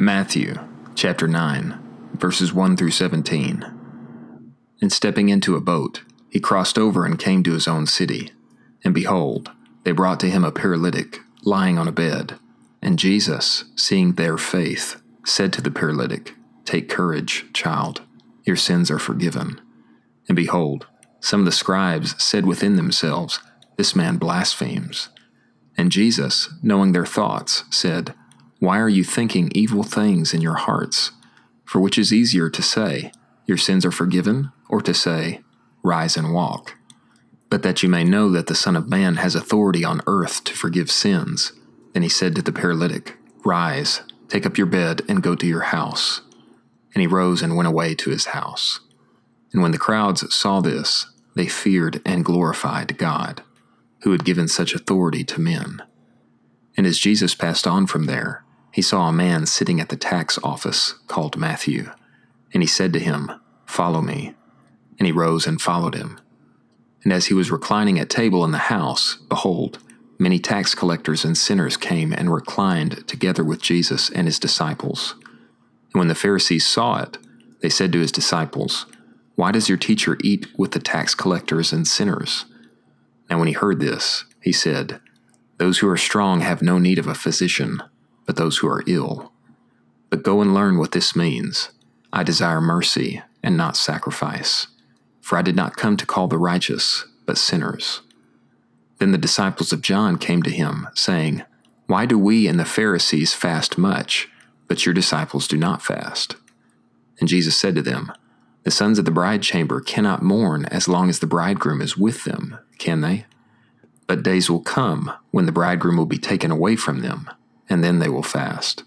Matthew chapter 9, verses 1 through 17. And stepping into a boat, he crossed over and came to his own city. And behold, they brought to him a paralytic, lying on a bed. And Jesus, seeing their faith, said to the paralytic, Take courage, child, your sins are forgiven. And behold, some of the scribes said within themselves, This man blasphemes. And Jesus, knowing their thoughts, said, Why are you thinking evil things in your hearts? For which is easier to say, Your sins are forgiven, or to say, Rise and walk? But that you may know that the Son of Man has authority on earth to forgive sins. Then he said to the paralytic, Rise, take up your bed, and go to your house. And he rose and went away to his house. And when the crowds saw this, they feared and glorified God, who had given such authority to men. And as Jesus passed on from there, he saw a man sitting at the tax office called Matthew. And he said to him, Follow me. And he rose and followed him. And as he was reclining at table in the house, behold, many tax collectors and sinners came and reclined together with Jesus and his disciples. And when the Pharisees saw it, they said to his disciples, Why does your teacher eat with the tax collectors and sinners? And when he heard this, he said, Those who are strong have no need of a physician, but those who are ill. But go and learn what this means. I desire mercy and not sacrifice. For I did not come to call the righteous, but sinners. Then the disciples of John came to him, saying, Why do we and the Pharisees fast much, but your disciples do not fast? And Jesus said to them, The sons of the bride chamber cannot mourn as long as the bridegroom is with them, can they? But days will come when the bridegroom will be taken away from them, and then they will fast.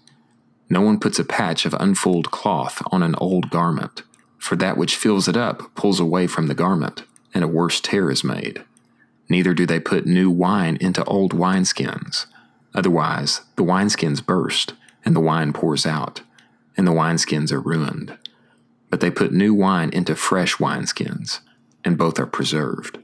No one puts a patch of unfulled cloth on an old garment, for that which fills it up pulls away from the garment, and a worse tear is made. Neither do they put new wine into old wineskins. Otherwise, the wineskins burst, and the wine pours out, and the wineskins are ruined. But they put new wine into fresh wineskins, and both are preserved.